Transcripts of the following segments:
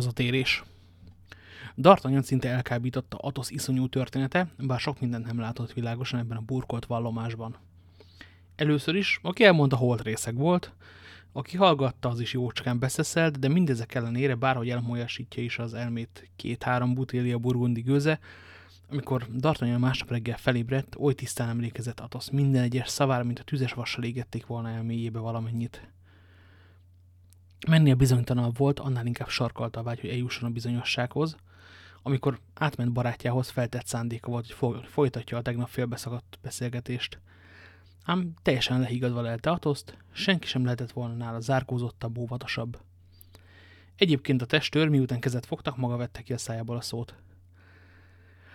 Hazatérés. D'Artagnan szinte elkábította Atos iszonyú története, bár sok mindent nem látott világosan ebben a burkolt vallomásban. Először is, aki elmondta holt részeg volt, aki hallgatta, az is jócskán beszeszelt, de mindezek ellenére bárhogy elmolyasítja is az elmét két-három butélia burgundi gőze, amikor D'Artagnan másnap reggel felébredt, oly tisztán emlékezett Atos minden egyes szavára, mint a tüzes vassal égették volna elméjébe valamennyit. Mennél bizonytalanabb volt, annál inkább sarkalta a vágy, hogy eljusson a bizonyossághoz, amikor átment barátjához feltett szándéka volt, hogy folytatja a tegnap félbeszakadt beszélgetést. Ám teljesen lehigadva lelte Atoszt, senki sem lehetett volna nála zárkózottabb, óvatosabb. Egyébként a testőr, miután kezet fogtak, maga vette ki a szájából a szót.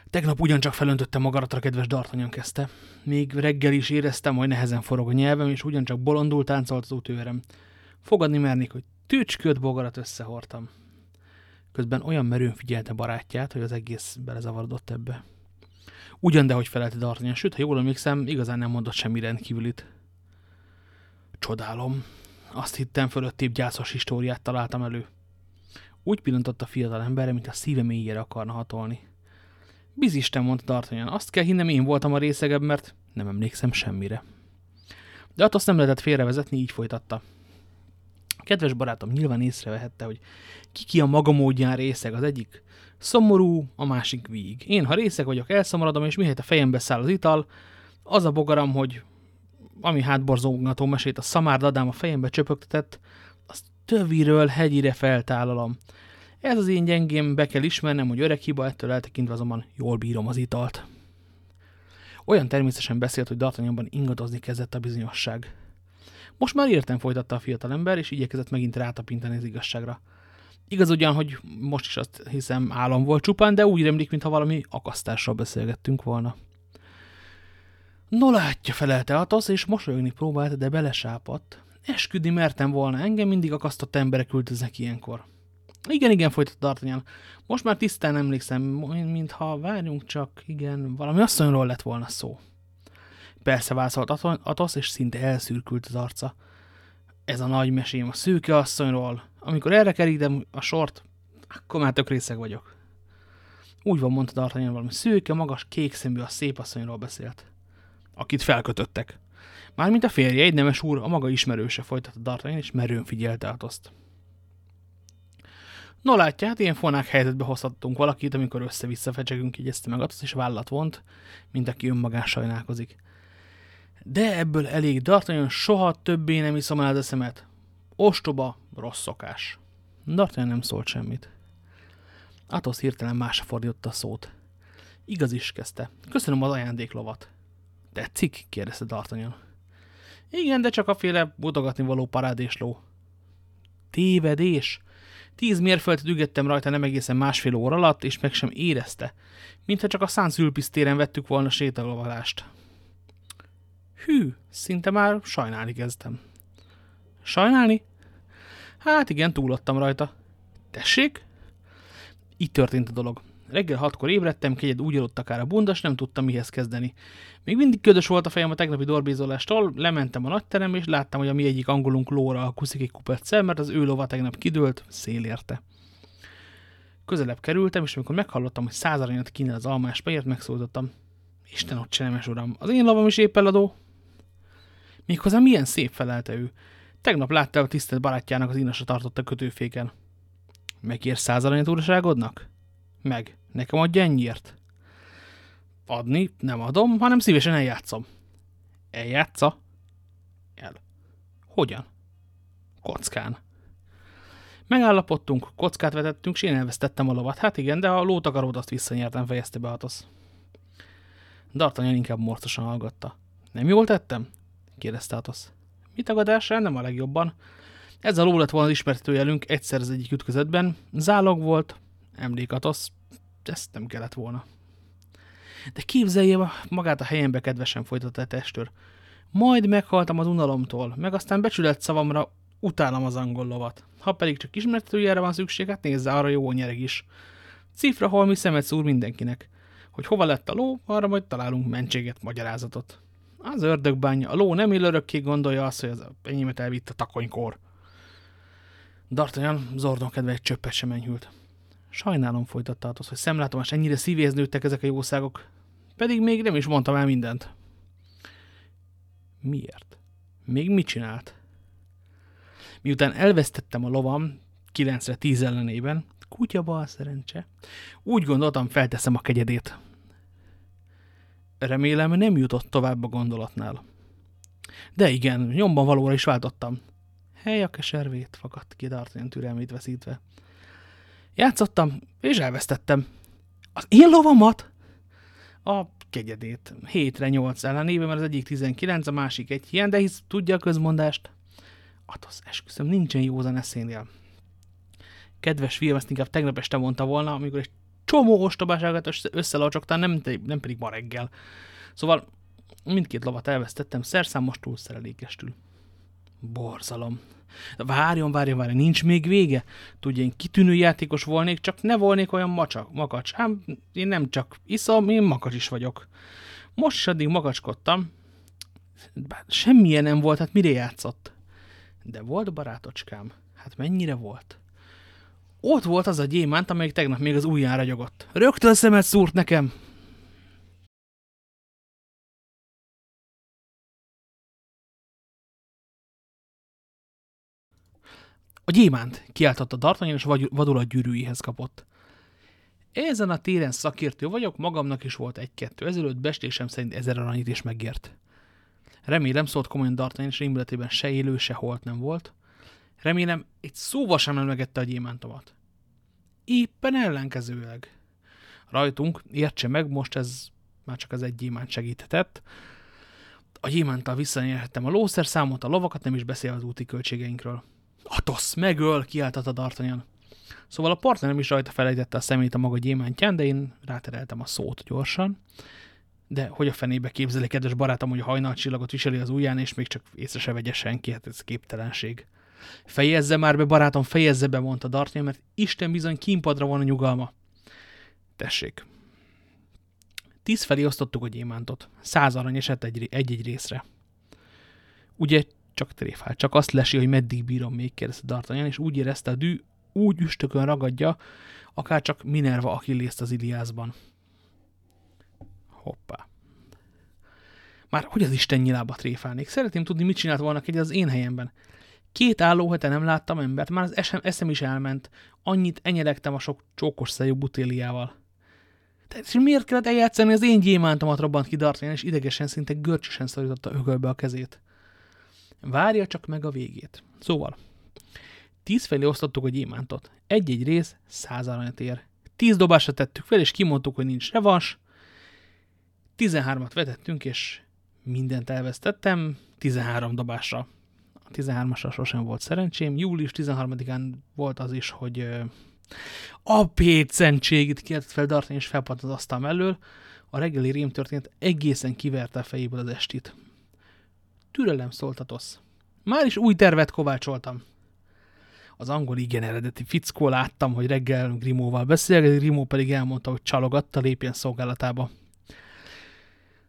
Tegnap ugyancsak felöntöttem magaratra, kedves Dartanyan kezdte. Még reggel is éreztem, hogy nehezen forog a nyelvem, és ugyancsak bolondul táncolt az útőrem. Fogadni mernék, hogy tücsköt bogarat összehortam. Közben olyan merőn figyelte barátját, hogy az egész belezavarodott ebbe. Ugyan, de hogy felelte D'Artagnan, sőt, ha jól emlékszem, igazán nem mondott semmi rendkívülit. Csodálom. Azt hittem, fölöttébb gyászos históriát találtam elő. Úgy pillantott a fiatal emberre, mint a szíve mélyére akarna hatolni. Bizisten, mondta D'Artagnan, azt kell hinnem, én voltam a részegebb, mert nem emlékszem semmire. De azt nem lehetett félrevezetni, így folytatta. Kedves barátom nyilván észrevehette, hogy ki ki a maga módján részeg az egyik. Szomorú, a másik víg. Én, ha részeg vagyok, elszomorodom, és mihelyt a fejembe száll az ital, az a bogaram, hogy ami hátborzógató mesét a szamár dadám a fejembe csöpögtetett, azt töviről hegyire feltállalom. Ez az én gyengém, be kell ismernem, hogy öreg hiba, ettől eltekintve azonban jól bírom az italt. Olyan természetesen beszélt, hogy D'Artagnanban ingadozni kezdett a bizonyosság. Most már értem folytatta a fiatalember, és igyekezett megint rátapintani az igazságra. Igaz ugyan, hogy most is azt hiszem álom volt csupán, de úgy remlik, mintha valami akasztással beszélgettünk volna. No látja, felelte Atosz, és mosolyogni próbált, de belesápadt. Esküdni mertem volna, engem mindig akasztott emberek üldöznek ilyenkor. Igen, igen, folytatta D'Artagnan. Most már tisztán emlékszem, mintha várjunk csak, igen, valami asszonyról lett volna szó. Persze válaszolt Atosz, és szinte elszürkült az arca. Ez a nagy mesém a szűke asszonyról. Amikor erre kerítem a sort, akkor már tök részeg vagyok. Úgy van, mondta D'Artagnan valami szőke, magas, kék szemű a szép asszonyról beszélt. Akit felkötöttek. Mármint a férje, egy nemes úr, a maga ismerőse folytatta D'Artagnan, és merőn figyelte Atoszt. No látja, hát ilyen fonák helyzetbe hozhattunk valakit, amikor össze-vissza fecsegünk, így ezt meg Atosz, és vállat vont, mint aki önmagán sajnálkozik. De ebből elég D'Artagnan soha többé nem iszom el az eszemet. Ostoba, rossz szokás. D'Artagnan nem szólt semmit. Athos hirtelen másra fordította a szót. Igaz is, kezdte. Köszönöm az ajándéklovat. Tetszik? kérdezte D'Artagnan. Igen, de csak a féle mutogatni való parádésló. Tévedés? Tíz mérföldet ügettem rajta nem egészen másfél óra alatt, és meg sem érezte, mintha csak a szánszülpisztéren vettük volna sétalovalást. Hű, szinte már sajnálni kezdtem. Sajnálni? Hát igen, túlottam rajta. Tessék? Így történt a dolog. Reggel hatkor ébredtem, kegyed úgy aludt akár a bundas, nem tudtam mihez kezdeni. Még mindig ködös volt a fejem a tegnapi dorbézolástól, lementem a nagyterem, és láttam, hogy a mi egyik angolunk lóra kuszik egy kupet szel, mert az ő lova tegnap kidőlt, szélérte. Közelebb kerültem, és amikor meghallottam, hogy száz aranyat kínál az almás pejért, megszólítottam. Isten ott csenemes uram, az én lovam is épp eladó. Méghozzá milyen szép felelte ő. Tegnap látta a tisztelt barátjának az inasra tartott a kötőféken. Megér száz aranyat úrságodnak? Meg. Nekem adja ennyiért? Adni nem adom, hanem szívesen eljátszom. Eljátsza? El. Hogyan? Kockán. Megállapodtunk, kockát vetettünk, és én elvesztettem a lovat. Hát igen, de a lótakarót azt visszanyertem, fejezte be Hatosz. D'Artagnan inkább morcosan hallgatta. Nem jól tettem? Kérdezte Atosz. Mi tagadásra? Nem a legjobban. Ez a ló lett volna az ismertetőjelünk egyszer az egyik ütközetben. Zálog volt, emlék Atosz, ezt nem kellett volna. De képzelje magát a helyembe kedvesen folytatta a testőr. Majd meghaltam az unalomtól, meg aztán becsület szavamra utálom az angol lovat. Ha pedig csak ismertetőjelre van szükség, hát nézze, arra jó nyereg is. Cifra holmi szemet szúr mindenkinek. Hogy hova lett a ló, arra majd találunk mentséget, magyarázatot. Az ördögbánya. A ló nem él örökké gondolja azt, hogy az enyémet elvitt a takonykor. D'Artagnan Zordon kedve egy csöppet sem enyhült. Sajnálom, folytatta Athos, hogy szemlátomás ennyire szívéhez nőttek ezek a jószágok. Pedig még nem is mondtam el mindent. Miért? Még mit csinált? Miután elvesztettem a lovam 9-re 10 ellenében, kutyaba a szerencse, úgy gondoltam, felteszem a kegyedét. Remélem nem jutott tovább a gondolatnál. De igen, nyomban valóra is váltottam. Hely a keservét, fakadt ki D'Artagnan türelmét veszítve. Játszottam, és elvesztettem. Az én lovamat? A kegyedét. Hétre nyolc ellenében, mert az egyik 19, a másik egy ilyen, de hisz tudja a közmondást. Atosz, esküszöm, nincsen józan eszénél. Kedves fiam, ezt inkább tegnap este mondta volna, amikor egy csomó ostobáságot összelocsogtál, nem, nem pedig ma reggel. Szóval mindkét lovat elvesztettem, szerszámos túl szerelékestül. Borzalom. Várjon, várjon, várjon, nincs még vége? Tudja, én kitűnő játékos volnék, csak ne volnék olyan macsak, makacs. Hát én nem csak iszom, én makacs is vagyok. Most is addig makacskodtam. Bár semmilyen nem volt, hát mire játszott? De volt barátocskám. Hát mennyire volt? Ott volt az a gyémánt, amelyik tegnap még az ujján ragyogott. Rögtön szemet szúrt nekem. A gyémánt, kiáltotta D'Artagnan, és vadulat gyűrűihez kapott. Ezen a téren szakértő vagyok, magamnak is volt egy-kettő. Ezelőtt bestésem szerint ezer aranyit is megért. Remélem, szólt komolyan D'Artagnan, és rémületében se élő, se holt nem volt. Remélem, egy szóval sem emlegette a gyémántomat. Éppen ellenkezőleg. Rajtunk, értse meg, most ez már csak az egy gyémánt segíthetett. A gyémánttal visszanyerhettem a lószer számot, a lovakat, nem is beszél az úti költségeinkről. Atosz, megöl, kiáltott a D'Artagnan. Szóval a partnerem is rajta felejtette a szemét a maga gyémántján, de én rátereltem a szót gyorsan. De hogy a fenébe képzeli, kedves barátom, hogy a hajnalcsillagot viseli az ujján, és még csak észre se vegye senki, hát ez képtelenség. Fejezze már be, barátom, fejezze be, mondta D'Artagnan, mert Isten bizony kínpadra van a nyugalma. Tessék. Tíz felé osztottuk a gyémántot. Száz arany esett egy-egy részre. Ugye csak tréfál, csak azt lesi, hogy meddig bírom még, kérdezte D'Artagnan, és úgy érezte a dű, úgy üstökön ragadja, akár csak Minerva Achillészt az Iliászban. Hoppá. Már hogy az Isten nyilába tréfálnék? Szeretném tudni, mit csinált volna egy az én helyemben. Két álló hete nem láttam embert, már az esem, eszem is elment. Annyit enyelegtem a sok csókos szájú butéliával. Tehát és miért kellett eljátszani az én gyémántomat robbant ki D'Artagnan, és idegesen, szinte görcsösen szorította ökölbe a kezét. Várja csak meg a végét. Szóval, tíz felé osztottuk a gyémántot. Egy-egy rész száz aranyat ér. Tíz dobásra tettük fel, és kimondtuk, hogy nincs revans. Tizenhármat vetettünk, és mindent elvesztettem 13 dobásra. A 13-asra sosem volt szerencsém. Július 13-án volt az is, hogy a pétszentség kiáltott fel Dartani, és felpadt az asztal mellől. A reggeli rém történet egészen kiverte a fejéből az estit. Türelem szóltatosz. Már is új tervet kovácsoltam. Az angol igen eredeti fickó láttam, hogy reggel Grimóval beszélget, Grimó pedig elmondta, hogy csalogatta, lépjen szolgálatába.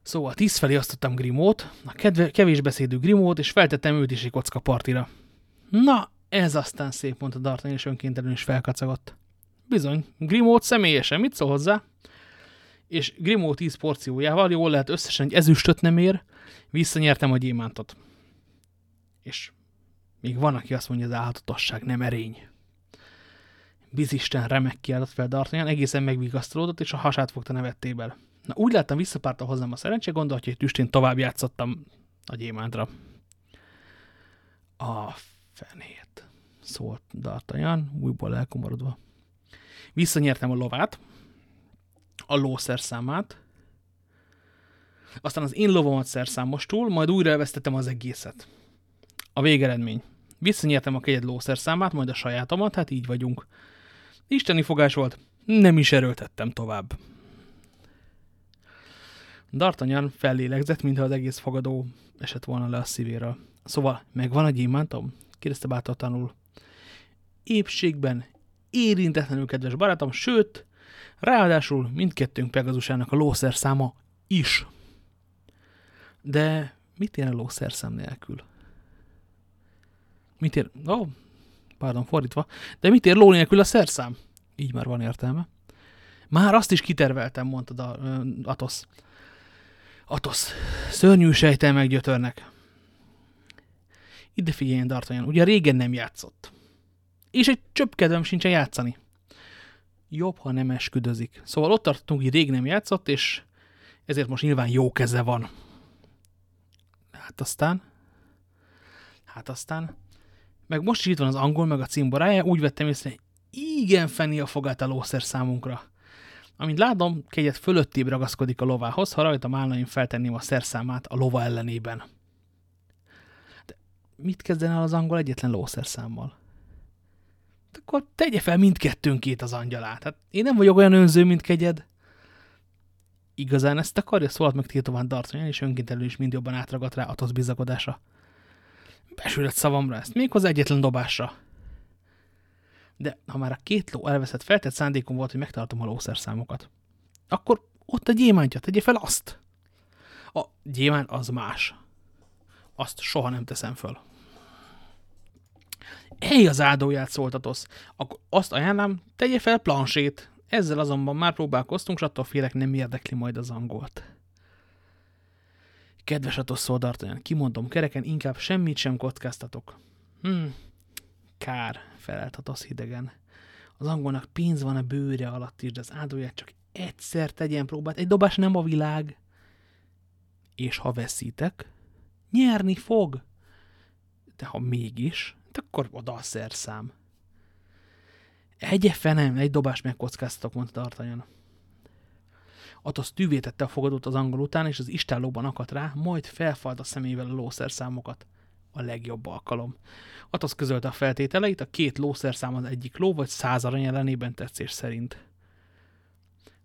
Szóval tíz felé osztottam Grimót, a kedve, kevés beszédű Grimót, és feltettem őt is egy kocka partira. Na, ez aztán szép, mondta Dartan, és önkéntelenül is felkacagott. Bizony, Grimót személyesen, mit szól hozzá? És Grimó tíz porciójával, jól lehet összesen egy ezüstöt nem ér, visszanyertem a gyémántot. És még van, aki azt mondja, az álhatatosság nem erény. Bizisten remek kiáltott fel D'Artagnan, egészen megvigasztalódott, és a hasát fogta nevettéből. Na, úgy láttam, visszapárta hozzám a szerencsé, gondolhatja, hogy tüstén tovább játszottam a gyémántra. A fenét, szólt D'Artagnan, újból elkomorodva. Visszanyertem a lovát, a lószer számát, aztán az én lovamat szerszámostul, majd újra elvesztettem az egészet. A végeredmény. Visszanyertem a kegyed lószerszámát, majd a sajátomat, hát így vagyunk. Isteni fogás volt, nem is erőltettem tovább. D'Artagnan fellélegzett, mintha az egész fogadó esett volna le a szívéről. Szóval, megvan a gyémántom? kérdezte bátortanul. Épségben, érintetlenül kedves barátom, sőt, ráadásul mindkettőnk Pegazusának a lószerszáma is. De mit ér a lószerszám nélkül? Mit ér? Ó, oh, Pardon, fordítva. De mit ér ló nélkül a szerszám? Így már van értelme. Már azt is kiterveltem, mondta a, Atosz. Atosz, szörnyű sejtel gyötörnek. Ide figyeljen, D'Artagnan, ugye régen nem játszott. És egy csöpp kedvem sincsen játszani. Jobb, ha nem esküdözik. Szóval ott tartunk, hogy rég nem játszott, és ezért most nyilván jó keze van. Hát aztán... Hát aztán... Meg most is itt van az angol, meg a cimborája, úgy vettem észre, igen fenni a fogát a lószer számunkra. Amint látom, kegyet fölöttébb ragaszkodik a lovához, ha rajta állna, én feltenném a szerszámát a lova ellenében. De mit kezdene el az angol egyetlen lószerszámmal? De akkor tegye fel mindkettőnkét az angyalát. Hát én nem vagyok olyan önző, mint kegyed. Igazán ezt akarja, szólt meg tiltován D'Artagnan, és önként is mind jobban átragadt rá Atos bizakodásra. Besülött szavamra ezt, méghozzá egyetlen dobásra. De ha már a két ló elveszett, feltett szándékom volt, hogy megtartom a lószerszámokat. Akkor ott a gyémántja, tegye fel azt. A gyémán az más. Azt soha nem teszem föl. Ej, az áldóját szóltatosz. Akkor azt ajánlám, tegye fel plansét. Ezzel azonban már próbálkoztunk, s attól félek nem érdekli majd az angolt. Kedves Atos Szoldartanyan, kimondom kereken, inkább semmit sem kockáztatok. Hm, kár, felelt Atos hidegen. Az angolnak pénz van a bőre alatt is, de az áldóját csak egyszer tegyen próbát. Egy dobás nem a világ. És ha veszítek, nyerni fog. De ha mégis, akkor oda a szerszám. Egye fenem, egy dobás megkockáztatok, mondta D'Artagnan. Atosz tűvétette a fogadót az angol után, és az istállóban akadt rá, majd felfalt a szemével a lószerszámokat. A legjobb alkalom. Atosz közölte a feltételeit, a két lószerszám az egyik ló, vagy száz arany ellenében tetszés szerint.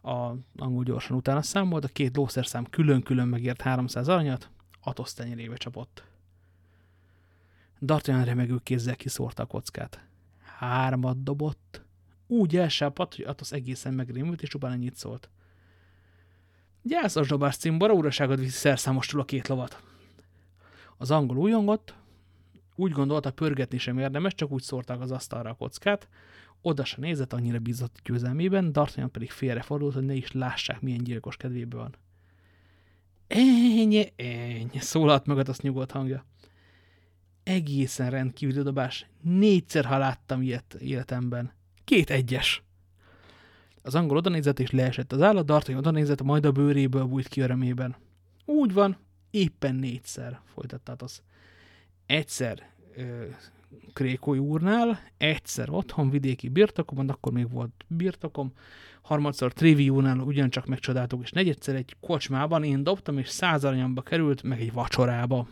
A angol gyorsan utána számolt, a két lószerszám külön-külön megért 300 aranyat, Atosz tenyerébe csapott. D'Artagnan remegő kézzel kiszórta a kockát. Hármat dobott. Úgy elsápadt, hogy Atosz egészen megrémült, és csupán ennyit szólt. Gyászos dobás cimbora, uraságod viszi szerszámostul a két lovat. Az angol újongott, úgy gondolta, pörgetni sem érdemes, csak úgy szórták az asztalra a kockát, oda se nézett, annyira bízott győzelmében, D'Artagnan pedig félrefordult, hogy ne is lássák, milyen gyilkos kedvéből van. Ennyi, ennyi, szólalt meg azt nyugodt hangja egészen rendkívüli dobás. Négyszer, ha láttam ilyet életemben. Két egyes. Az angol odanézett és leesett az állat, D'Artagnan odanézett, majd a bőréből bújt ki örömében. Úgy van, éppen négyszer, folytatta az. Egyszer Krékói úrnál, egyszer otthon vidéki birtokomon, akkor még volt birtokom, harmadszor Trévi úrnál ugyancsak megcsodáltuk, és negyedszer egy kocsmában én dobtam, és száz aranyamba került, meg egy vacsorába.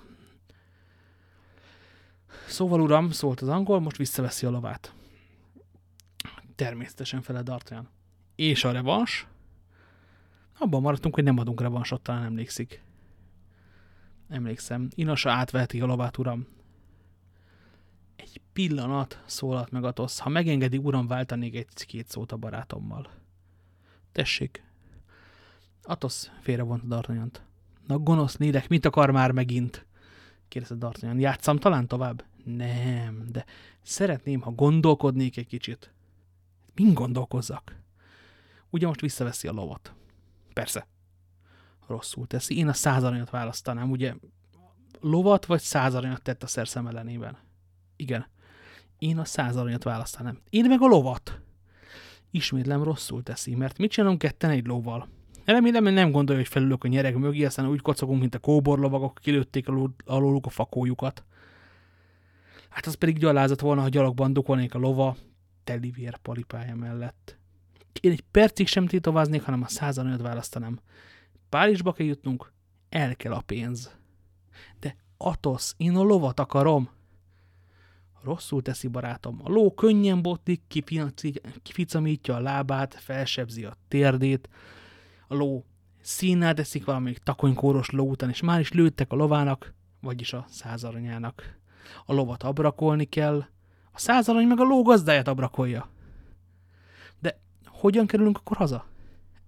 Szóval uram, szólt az angol, most visszaveszi a lovát. Természetesen fele D'Artagnan. És a revans? Abban maradtunk, hogy nem adunk revansot, talán emlékszik. Emlékszem. Inasa átveheti a lovát, uram. Pillanat, szólalt meg Atosz. Ha megengedi, uram, váltanék egy-két szót a barátommal. Tessék. Atosz félrevont D'Artagnant. Na gonosz nélek, mit akar már megint? kérdezte D'Artagnan. Játszam talán tovább? Nem, de szeretném, ha gondolkodnék egy kicsit. Mind gondolkozzak? Ugye most visszaveszi a lovat. Persze. Rosszul teszi. Én a százaranyat választanám, ugye lovat vagy százaranyat tett a szerszem ellenében? Igen. Én a százaranyat választanám. Én meg a lovat. Ismétlem rosszul teszi, mert mit csinálunk ketten egy lóval? Remélem, hogy nem gondolja, hogy felülök a nyereg mögé, aztán úgy kocogunk, mint a kóborlovagok, kilőtték alóluk a fakójukat. Hát az pedig gyalázat volna, ha gyalogban dukolnék a lova teli palipája mellett. Én egy percig sem titováznék, hanem a százanőt választanám. Párizsba kell jutnunk, el kell a pénz. De Atosz, én a lovat akarom. Rosszul teszi barátom. A ló könnyen botlik, kificamítja a lábát, felsebzi a térdét. A ló színnel teszik valamelyik takonykóros ló után, és már is lőttek a lovának, vagyis a százaranyának a lovat abrakolni kell, a százalany meg a ló gazdáját abrakolja. De hogyan kerülünk akkor haza?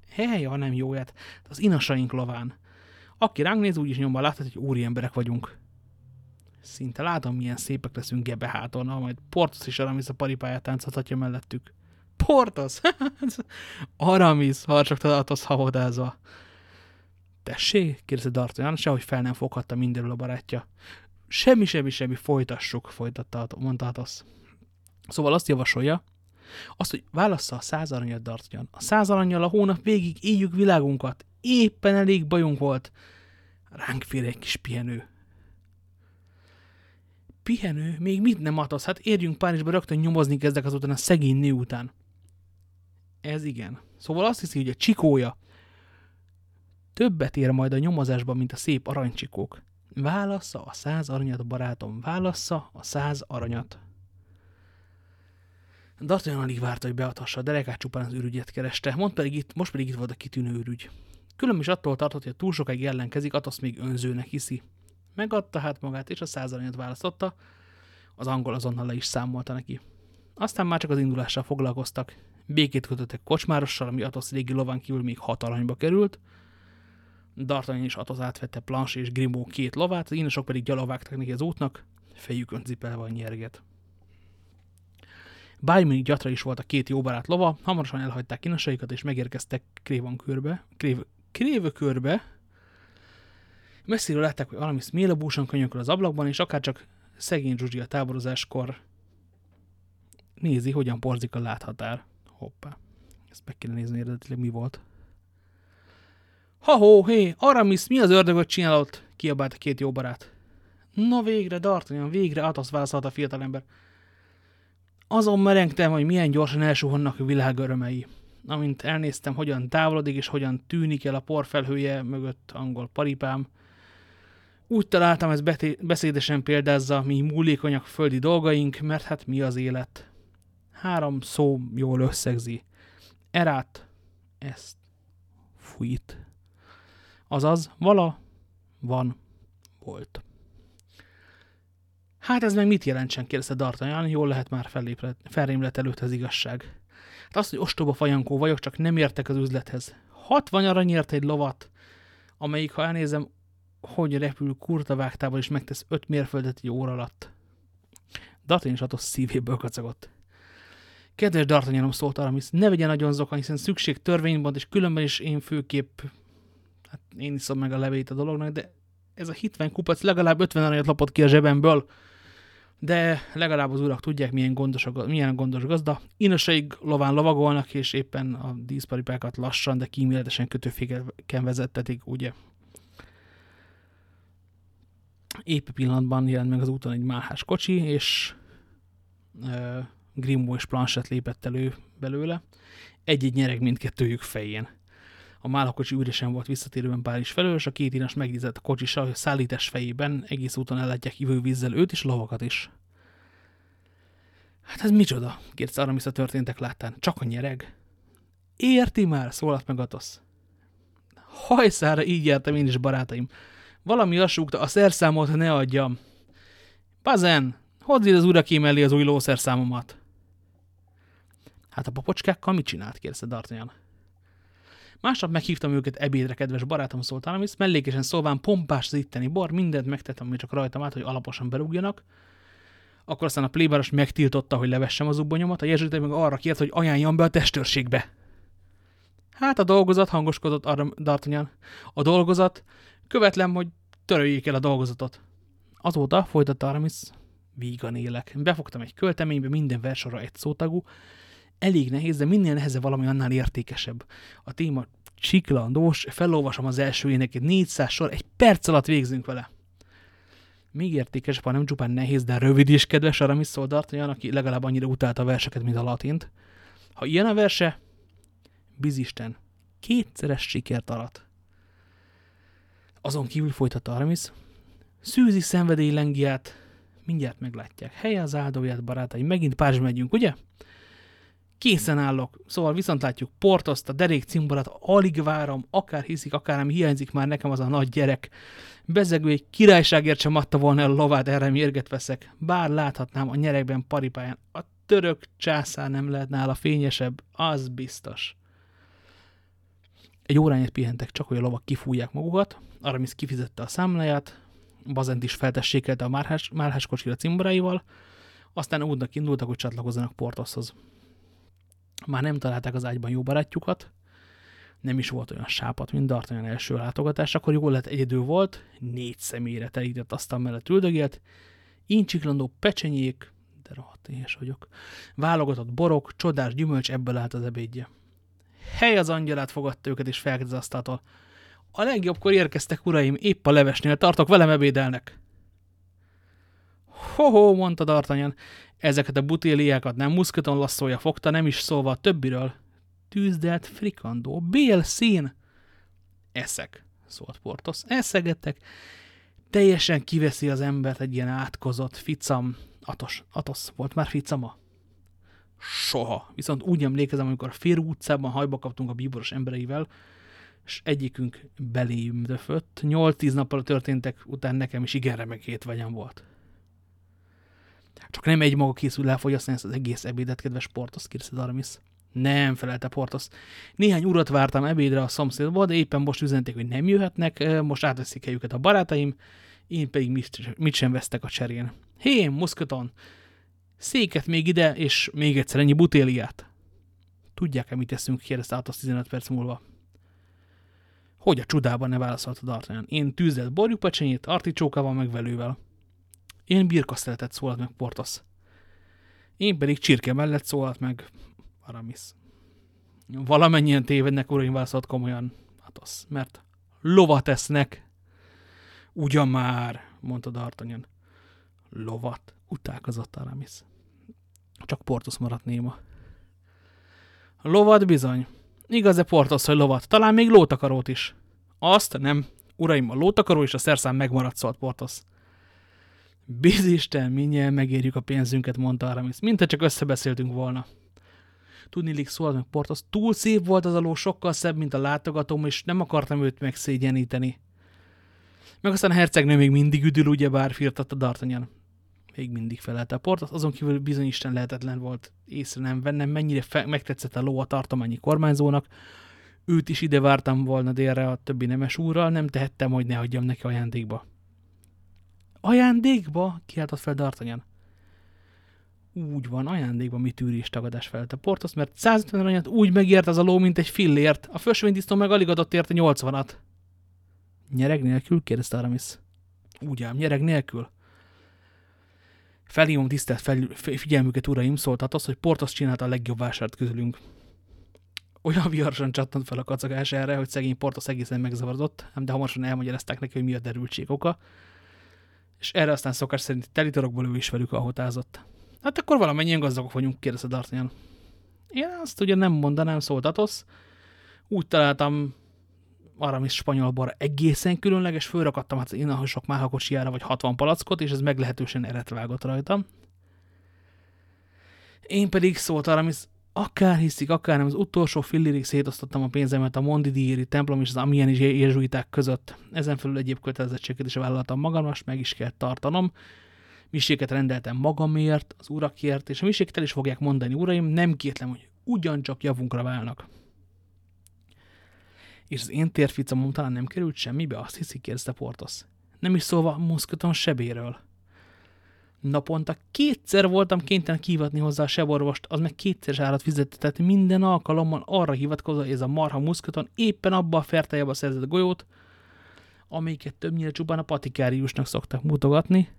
Hely, ha nem jóját, az inasaink lován. Aki ránk néz, úgyis nyomban láthat, hogy úri emberek vagyunk. Szinte látom, milyen szépek leszünk gebe háton, na, majd Portos is Aramis a paripáját tánchatja mellettük. Portos! Aramis, harcsogta Atos havodázva. Tessé? kérdezte D'Artagnan, sehogy fel nem foghatta mindenről a barátja. Semmi, semmi, semmi, folytassuk, folytatta, mondta Atos. Szóval azt javasolja, azt, hogy válassza a száz aranyat D'Artagnan. A száz aranyjal a hónap végig éljük világunkat. Éppen elég bajunk volt. Ránk fér egy kis pihenő. Pihenő? Még mit nem Atos? Hát érjünk Párizsba, rögtön nyomozni kezdek azután a szegény nő után. Ez igen. Szóval azt hiszi, hogy a csikója többet ér majd a nyomozásban, mint a szép aranycsikók. Válassza a száz aranyat, barátom, válassza a száz aranyat. D'Artagnan alig várta, hogy beadhassa a derekát, csupán az ürügyet kereste, Mond pedig itt, most pedig itt volt a kitűnő ürügy. Külön is attól tartott, hogy túl sokáig ellenkezik, Atosz még önzőnek hiszi. Megadta hát magát, és a száz aranyat választotta, az angol azonnal le is számolta neki. Aztán már csak az indulással foglalkoztak. Békét kötöttek kocsmárossal, ami Atosz régi lován kívül még hat aranyba került, D'Artagnan is Atos átvette Planche és Grimaud két lovát, az inosok pedig gyalovágtak neki az útnak, fejükön cipelve a nyerget. Bármi gyatra is volt a két jó barát lova, hamarosan elhagyták inosaikat és megérkeztek Krévankörbe, Krév, Krévökörbe. Messziről látták, hogy valami smélabúsan könyököl az ablakban, és akárcsak szegény Zsuzsi a táborozáskor nézi, hogyan porzik a láthatár. Hoppá. Ezt meg kéne nézni eredetileg mi volt. Ha-hó, hé, Aramis, mi az ördögöt csinálott? kiabált a két jó barát. Na végre, D'Artagnan, végre, Atos válaszolt a fiatalember. Azon merengtem, hogy milyen gyorsan elsuhannak a világ örömei. Amint elnéztem, hogyan távolodik és hogyan tűnik el a porfelhője mögött angol paripám, úgy találtam, ez beszédesen példázza, mi múlékonyak földi dolgaink, mert hát mi az élet. Három szó jól összegzi. Erát, ezt, fújt. Azaz, vala, van, volt. Hát ez meg mit jelentsen, kérdezte D'Artagnan, jól lehet már felrém lett előtt az igazság. Hát azt, hogy ostoba fajankó vagyok, csak nem értek az üzlethez. 60 aranyért egy lovat, amelyik, ha elnézem, hogy repül kurta vágtával, és megtesz öt mérföldet egy óra alatt. D'Artagnan is Atos szívéből kacagott. Kedves D'Artagnanom szólt Aramis, ne vegyen nagyon zokan, hiszen szükség törvényban, és különben is én főképp hát én iszom meg a levét a dolognak, de ez a hitven kupac legalább 50 aranyat lopott ki a zsebemből, de legalább az urak tudják, milyen gondos, a, milyen gondos gazda. Inosaig lován lovagolnak, és éppen a díszparipákat lassan, de kíméletesen kötőféken vezettetik, ugye. Épp pillanatban jelent meg az úton egy málhás kocsi, és uh, Grimbo és Planchet lépett elő belőle. Egy-egy nyereg mindkettőjük fején. A málakocsi üresen volt visszatérőben Párizs felől, és a két inas megnézett a kocsisa, hogy szállítás fejében egész úton ellátják ivővízzel őt és lovakat is. Hát ez micsoda? kérdezte Aramis a történtek láttán. Csak a nyereg? Érti már, szólalt meg Atosz. Hajszára így jártam én is, barátaim. Valami lassúgta, a szerszámot ne adjam. Pazen, hozzd ide az uraké mellé az új lószerszámomat. Hát a papocskákkal mit csinált? kérdezte D'Artagnan. Másnap meghívtam őket ebédre, kedves barátom szólt Aramis, mellékesen szólván pompás az itteni bor, mindent megtettem, ami csak rajtam át, hogy alaposan berúgjanak. Akkor aztán a plébáros megtiltotta, hogy levessem az ubbonyomat, a jezsuita meg arra kért, hogy ajánljam be a testőrségbe. Hát a dolgozat, hangoskodott D'Artagnan. A dolgozat, követlem, hogy töröljék el a dolgozatot. Azóta, folytatta Aramis, vígan élek. Befogtam egy költeménybe, minden versora egy szótagú, elég nehéz, de minél nehezebb valami, annál értékesebb. A téma csiklandós, felolvasom az első éneket, 400 sor, egy perc alatt végzünk vele. Még értékesebb, ha nem csupán nehéz, de rövid is kedves Aramis Szoldartjan, aki legalább annyira utálta a verseket, mint a latint. Ha ilyen a verse, bizisten, kétszeres sikert arat. Azon kívül folytatta Aramis, szűzi szenvedély lengiát, mindjárt meglátják. Helye az áldóját, barátai, megint Párizs megyünk, ugye? Készen állok. Szóval viszont látjuk Portoszt, a derék cimborát, alig várom, akár hiszik, akár nem hiányzik már nekem az a nagy gyerek. Bezegő egy királyságért sem adta volna el a lovát, erre mérget veszek. Bár láthatnám a nyerekben paripáján, a török császár nem lehet nála fényesebb, az biztos. Egy órányát pihentek csak, hogy a lovak kifújják magukat, Aramis kifizette a számláját, Bazent is feltessékelte a márhás, márhás kocsira cimboráival, aztán útnak indultak, hogy csatlakozzanak Portoshoz. Már nem találták az ágyban jó barátjukat, nem is volt olyan sápat, mint D'Artagnan első látogatás, akkor jól lett egyedül volt, négy személyre telített asztal mellett üldögélt, incsiklandó pecsenyék, de rohadt éhes vagyok, válogatott borok, csodás gyümölcs, ebből állt az ebédje. Hely az angyalát fogadta őket, és felkezd asztaltól. A legjobbkor érkeztek, uraim, épp a levesnél tartok, velem ebédelnek. Ho-ho, mondta D'Artagnan, ezeket a butéliákat nem muszkaton lasszolja fogta, nem is szólva a többiről. Tűzdelt frikandó, bél szín. Eszek, szólt Portos. Eszegettek. Teljesen kiveszi az embert egy ilyen átkozott, ficam. Atos, Atos, volt már ficama? Soha. Viszont úgy emlékezem, amikor a Férú utcában hajba kaptunk a bíboros embereivel, és egyikünk belém döfött. 8-10 nappal történtek, után nekem is igen remegét vagyam volt. Csak nem egy maga készül elfogyasztani ezt az egész ebédet, kedves Portos, kérdezte Aramis. Nem, felelte Portos. Néhány urat vártam ebédre a szomszédból, de éppen most üzenték, hogy nem jöhetnek, most átveszik helyüket a barátaim, én pedig mit, sem vesztek a cserén. Hé, muszkaton, széket még ide, és még egyszer ennyi butéliát. Tudják-e, mit teszünk, kérdezte Atos 15 perc múlva. Hogy a csodában ne válaszolta D'Artagnan. Én tűzelt borjúpecsenyét, articsókával meg velővel. Én birkaszteletet szólalt meg Portos. Én pedig csirke mellett szólalt meg Aramis. Valamennyien tévednek, uraim, válaszolt komolyan Atos, mert lovat esznek. Ugyan már, mondta D'Artagnan. Lovat, utálkozott Aramis. Csak Portos maradt néma. Lovat bizony. Igaz-e Portos, hogy lovat? Talán még lótakarót is. Azt nem. Uraim, a lótakaró és a szerszám megmaradt, szólt Portos. Bizisten, minnyivel megérjük a pénzünket, mondta Aramis, mint csak összebeszéltünk volna. Tudni szólt meg Portos, túl szép volt az a ló, sokkal szebb, mint a látogatóm, és nem akartam őt megszégyeníteni. Meg aztán a hercegnő még mindig üdül, ugyebár firtatta D'Artagnan. Még mindig felelte a Portos, azon kívül bizony Isten lehetetlen volt észre nem vennem, mennyire megtetszett a ló a tartományi kormányzónak. Őt is ide vártam volna délre a többi nemes úrral, nem tehettem, hogy ne hagyjam neki ajándékba. Ajándékba? kiáltott fel D'Artagnan. Úgy van, ajándékba mi tűrés tagadás felelte Portos, mert 150 aranyat úgy megért az a ló, mint egy fillért. A fösvénytisztó meg alig adott érte 80-at. Nyereg nélkül? kérdezte Aramis. Úgy ám, nyereg nélkül. Felhívom tisztelt fel, figyelmüket, uraim, szólt az, hogy Portos csinálta a legjobb vásárt közülünk. Olyan viharosan csattant fel a kacagás erre, hogy szegény Portos egészen megzavarodott, de hamarosan elmagyarázták neki, hogy mi a derültség oka és erre aztán szokás szerint telitorokból ő is velük ahotázott. Hát akkor valamennyien gazdagok vagyunk, kérdezte D'Artagnan. Én azt ugye nem mondanám, szólt Atos. Úgy találtam Aramis spanyol bor egészen különleges, fölrakadtam hát a sok máhakocsijára vagy 60 palackot, és ez meglehetősen eretvágott rajta. Én pedig szólt Aramis, akár hiszik, akár nem, az utolsó fillérig szétosztottam a pénzemet a Mondidíri templom és az Amiens jezsuiták között. Ezen felül egyéb kötelezettséget is vállaltam magam, most meg is kell tartanom. Miséket rendeltem magamért, az urakért, és a miséket el is fogják mondani, uraim, nem kétlem, hogy ugyancsak javunkra válnak. És az én térficamom talán nem került semmibe, azt hiszi, kérdezte Portos. Nem is szólva muszkaton sebéről. Naponta kétszer voltam kénytelen kivatni hozzá a seborvost, az meg kétszer árat fizetett, minden alkalommal arra hivatkozva, hogy ez a marha muszkaton éppen abba a fertájába szerzett golyót, amelyiket többnyire csupán a patikáriusnak szoktak mutogatni.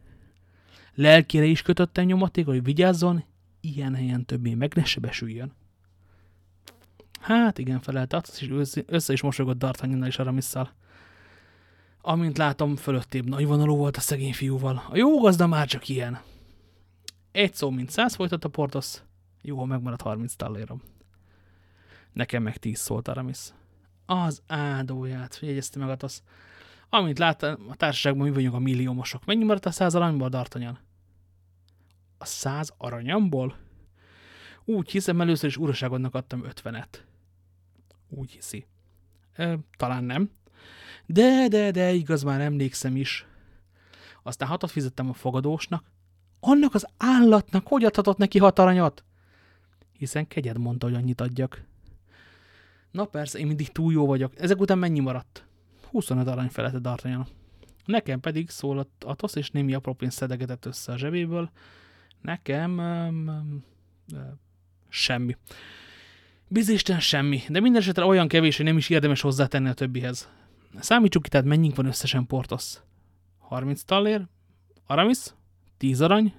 Lelkére is kötöttem nyomaték, hogy vigyázzon, ilyen helyen többé meg ne sebesüljön. Hát igen, felelte, az is össze is mosogott D'Artagnannal és Aramisszal. Amint látom, fölöttébb nagyvonalú volt a szegény fiúval. A jó gazda már csak ilyen. Egy szó, mint száz folytatta Portos. Jó, megmaradt 30 tallérom. Nekem meg tíz szólt Aramis. Az áldóját, jegyezte meg Atos. Amint látta, a társaságban mi vagyunk a milliómosok. Mennyi maradt a száz aranyból, D'Artagnan? A száz aranyamból? Úgy hiszem, először is uraságodnak adtam ötvenet. Úgy hiszi. E, talán nem. De, de, de, igaz, már emlékszem is. Aztán hatot fizettem a fogadósnak. Annak az állatnak hogy adhatott neki hat aranyat? Hiszen kegyed mondta, hogy annyit adjak. Na persze, én mindig túl jó vagyok. Ezek után mennyi maradt? 25 arany felette D'Artagnan. Nekem pedig szólott Atosz, és némi apró pénzt szedegetett össze a zsebéből. Nekem um, um, semmi. Bizisten semmi, de minden esetre olyan kevés, hogy nem is érdemes hozzátenni a többihez. Számítsuk ki, tehát mennyink van összesen Portos. 30 tallér, Aramis, 10 arany,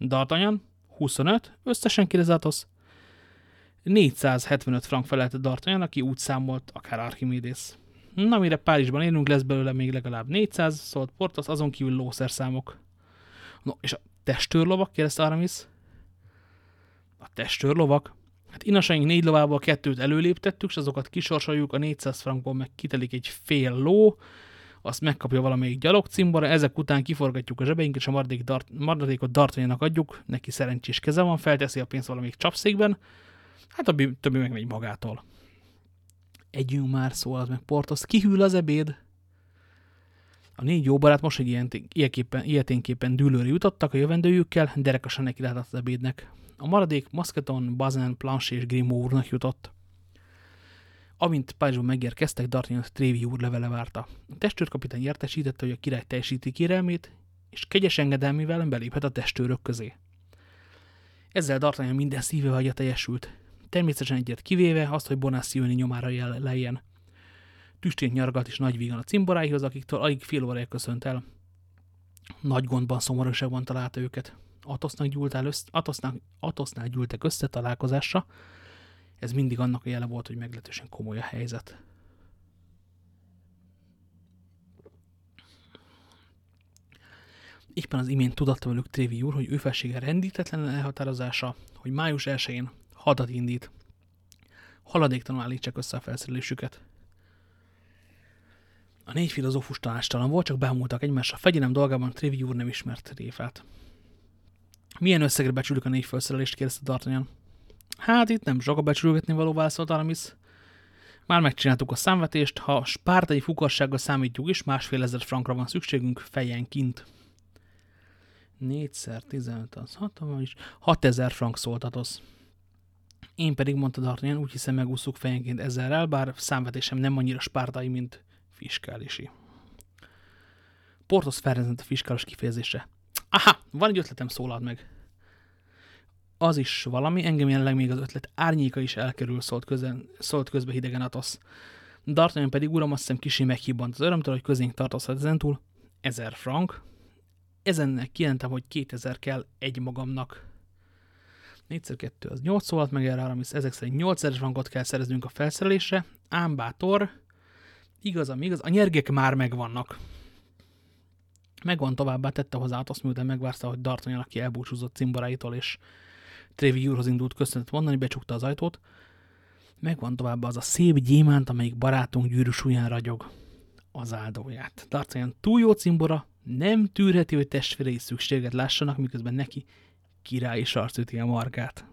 D'Artagnan, 25, összesen kérdez 475 frank felett D'Artagnan, aki úgy számolt, akár Archimédész. Na, mire Párizsban élünk, lesz belőle még legalább 400, szólt Portos, azon kívül lószerszámok. No, és a testőrlovak, kérdezte Aramis. A testőrlovak? Hát inasaink négy lovából kettőt előléptettük, és azokat kisorsoljuk, a 400 frankból meg kitelik egy fél ló, azt megkapja valamelyik gyalogcimbora, ezek után kiforgatjuk a zsebeinket, és a maradék dart, maradékot Dartanyának adjuk, neki szerencsés keze van, felteszi a pénzt valamelyik csapszékben, hát a többi meg megy magától. Együnk már, szól meg Portos, kihűl az ebéd. A négy jó barát most, hogy ilyen, ilyeténképpen dűlőre jutottak a jövendőjükkel, derekasan neki lehetett az ebédnek. A maradék Musketon, Bazin, Planche és Grimaud úrnak jutott. Amint Párizsban megérkeztek, D'Artagnan Trévi úr levele várta. A testőrkapitány értesítette, hogy a király teljesíti kérelmét, és kegyes engedelmével beléphet a testőrök közé. Ezzel D'Artagnan minden szíve teljesült. Természetesen egyet kivéve azt, hogy Bonacioni nyomára lejjen. Tüstént nyargat és nagy vígan a cimboráihoz, akiktől alig fél órája köszönt el. Nagy gondban, szomorúságban találta őket. Atosznak gyúltál össze, Atosznak, Atosznál gyűltek össze találkozásra. Ez mindig annak a jele volt, hogy meglehetősen komoly a helyzet. Éppen az imént tudatta velük Trévi úr, hogy ő felsége rendítetlen elhatározása, hogy május 1-én hadat indít. Haladéktalanul állítsák össze a felszerelésüket. A négy filozófus tanástalan volt, csak bámultak egymásra. Fegyelem dolgában Trévi úr nem ismert réfát. Milyen összegre becsülik a négy felszerelést, kérdezte D'Artagnan. Hát itt nem sok a becsülgetni való válaszolt Aramis. Már megcsináltuk a számvetést, ha spártai fukarsággal számítjuk is, másfél ezer frankra van szükségünk fejenként. 4 15 az 60 is. 6000 frank szóltatoz. Én pedig, mondta D'Artagnan, úgy hiszem megúszuk fejenként ezerrel, bár számvetésem nem annyira spártai, mint fiskálisi. Portos felrezent a fiskálos kifejezésre. Aha, van egy ötletem, szólalt meg. Az is valami, engem jelenleg még az ötlet árnyéka is elkerül, szólt, közen, szólt közbe hidegen Atosz. D'Artagnan pedig, uram, azt hiszem kicsi meghibbant az örömtől, hogy közénk tartozhat ezentúl. Ezer frank. Ezennek kijelentem, hogy 2000 kell egy magamnak. 4 2 az 8 szólt meg erre, Aramis, ezek szerint 8000 frankot kell szereznünk a felszerelésre. Ám bátor, igaz, ami igaz, a nyergek már megvannak. Megvan továbbá, tette hozzá Atosz, miután megvárta, hogy D'Artagnan, aki elbúcsúzott cimboráitól, és Trévi úrhoz indult köszönet mondani, becsukta az ajtót. Megvan továbbá az a szép gyémánt, amelyik barátunk gyűrűs ujján ragyog. Az áldóját. D'Artagnan túl jó cimbora, nem tűrheti, hogy testvérei szükséget lássanak, miközben neki király is arcüti a margát.